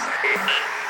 Yeah.